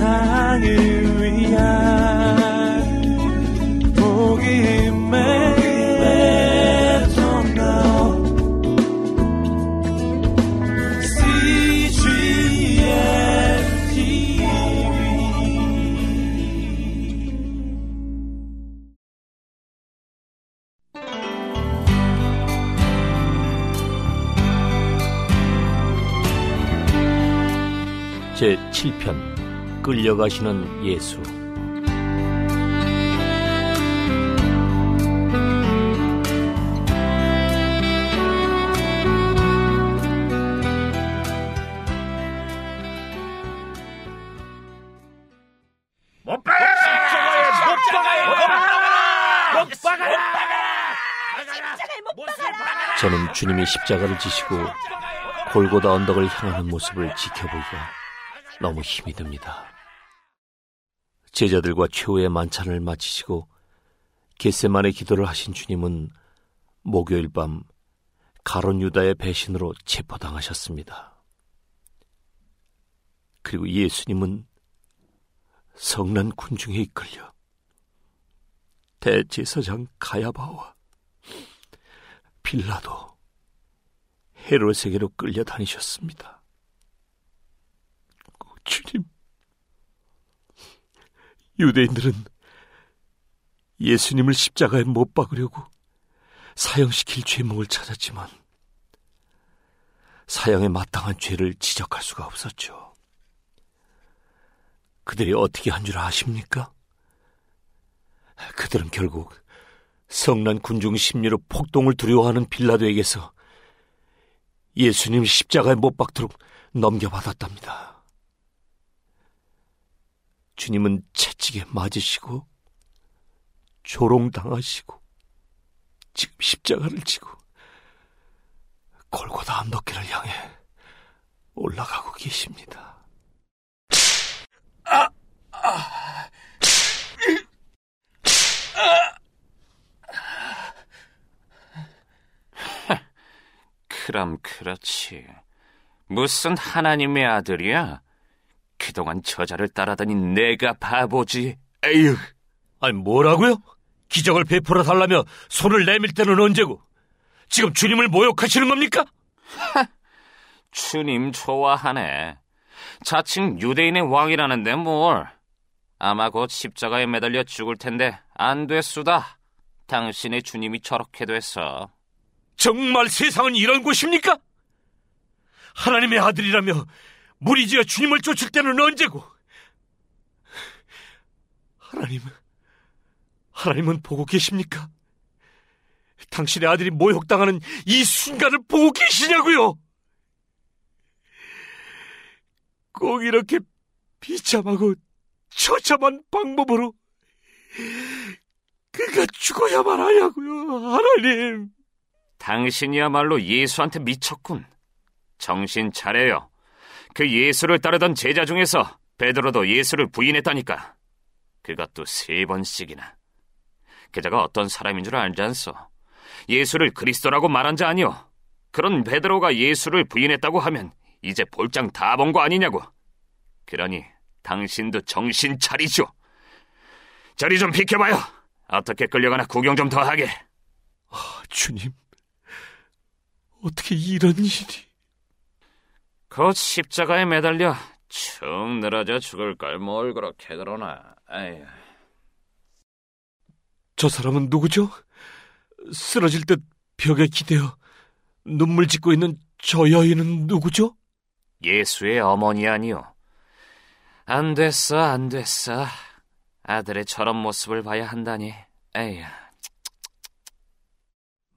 세상을 위한 복음의 제7편 끌려가시는 예수 못 박아라! 못 박아라! 못 박아라! 저는 주님이 십자가를 지시고 골고다 언덕을 향하는 모습을 지켜보기가 너무 힘이 듭니다. 제자들과 최후의 만찬을 마치시고 겟세만의 기도를 하신 주님은 목요일 밤 가론 유다의 배신으로 체포당하셨습니다. 그리고 예수님은 성난 군중에 이끌려 대제사장 가야바와 빌라도 헤롯에게로 끌려다니셨습니다. 주님, 유대인들은 예수님을 십자가에 못 박으려고 사형시킬 죄목을 찾았지만 사형에 마땅한 죄를 지적할 수가 없었죠. 그들이 어떻게 한 줄 아십니까? 그들은 결국 성난 군중 심리로 폭동을 두려워하는 빌라도에게서 예수님 십자가에 못 박도록 넘겨받았답니다. 주님은 채찍에 맞으시고 조롱당하시고 지금 십자가를 지고 골고다 언덕길을 향해 올라가고 계십니다. 아, 아, 그럼 그렇지. 무슨 하나님의 아들이야? 그동안 저자를 따라다닌 내가 바보지. 에휴. 아니 뭐라고요? 기적을 베풀어 달라며 손을 내밀 때는 언제고? 지금 주님을 모욕하시는 겁니까? 하, 주님 좋아하네. 자칭 유대인의 왕이라는데 뭘. 아마 곧 십자가에 매달려 죽을 텐데 안 됐수다. 당신의 주님이 저렇게 됐어. 정말 세상은 이런 곳입니까? 하나님의 아들이라며 무리지어 주님을 쫓을 때는 언제고? 하나님, 하나님은 보고 계십니까? 당신의 아들이 모욕당하는 이 순간을 보고 계시냐고요? 꼭 이렇게 비참하고 처참한 방법으로 그가 죽어야만 하냐고요, 하나님. 당신이야말로 예수한테 미쳤군. 정신 차려요. 그 예수를 따르던 제자 중에서 베드로도 예수를 부인했다니까. 그것도 세 번씩이나. 그자가 어떤 사람인 줄 알지 않소? 예수를 그리스도라고 말한 자 아니오. 그런 베드로가 예수를 부인했다고 하면 이제 볼장 다 본 거 아니냐고. 그러니 당신도 정신 차리죠. 저리 좀 비켜봐요. 어떻게 끌려가나 구경 좀 더 하게. 아, 주님, 어떻게 이런 일이? 곧 십자가에 매달려 축 늘어져 죽을 걸 뭘 그렇게 그러나. 에휴. 저 사람은 누구죠? 쓰러질 듯 벽에 기대어 눈물 짓고 있는 저 여인은 누구죠? 예수의 어머니 아니요. 안 됐어, 안 됐어. 아들의 저런 모습을 봐야 한다니. 에휴.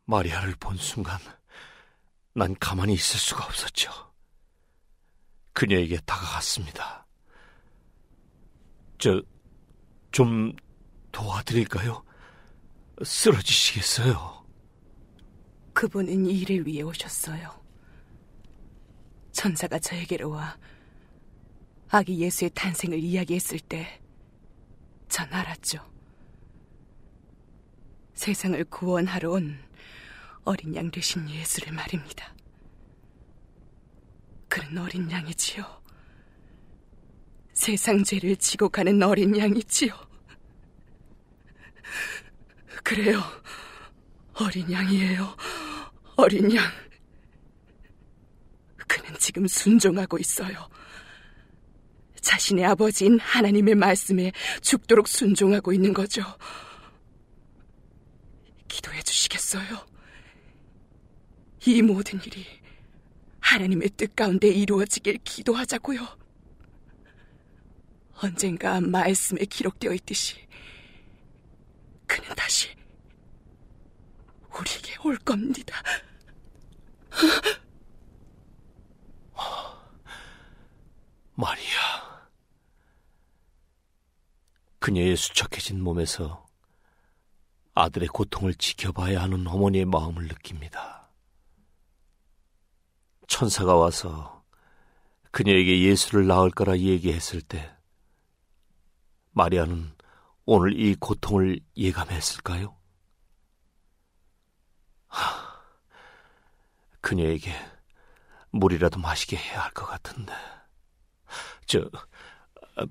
마리아를 본 순간 난 가만히 있을 수가 없었죠. 그녀에게 다가갔습니다. 저, 좀 도와드릴까요? 쓰러지시겠어요? 그분은 이 일을 위해 오셨어요. 천사가 저에게로 와 아기 예수의 탄생을 이야기했을 때 전 알았죠. 세상을 구원하러 온 어린 양 되신 예수를 말입니다. 그런 어린 양이지요. 세상 죄를 지고 가는 어린 양이지요. 그래요. 어린 양이에요. 어린 양. 그는 지금 순종하고 있어요. 자신의 아버지인 하나님의 말씀에 죽도록 순종하고 있는 거죠. 기도해 주시겠어요? 이 모든 일이 하나님의 뜻 가운데 이루어지길 기도하자고요. 언젠가 말씀에 기록되어 있듯이 그는 다시 우리에게 올 겁니다. 마리아. 그녀의 수척해진 몸에서 아들의 고통을 지켜봐야 하는 어머니의 마음을 느낍니다. 천사가 와서 그녀에게 예수를 낳을 거라 얘기했을 때 마리아는 오늘 이 고통을 예감했을까요? 하, 그녀에게 물이라도 마시게 해야 할 것 같은데. 저,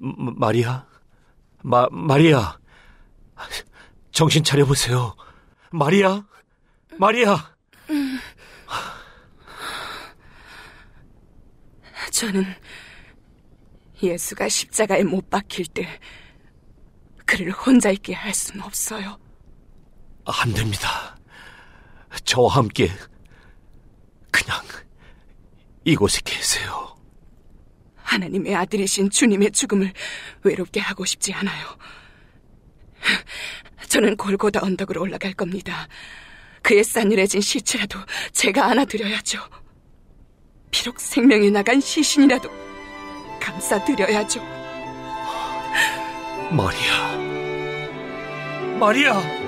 마- 마리아? 마, 마리아! 정신 차려보세요. 마리아? 마리아! 저는 예수가 십자가에 못 박힐 때 그를 혼자 있게 할 수는 없어요. 안 됩니다. 저와 함께 그냥 이곳에 계세요. 하나님의 아들이신 주님의 죽음을 외롭게 하고 싶지 않아요. 저는 골고다 언덕으로 올라갈 겁니다. 그의 싸늘해진 시체라도 제가 안아드려야죠. 비록 생명이 나간 시신이라도 감싸드려야죠. 마리아. 마리아!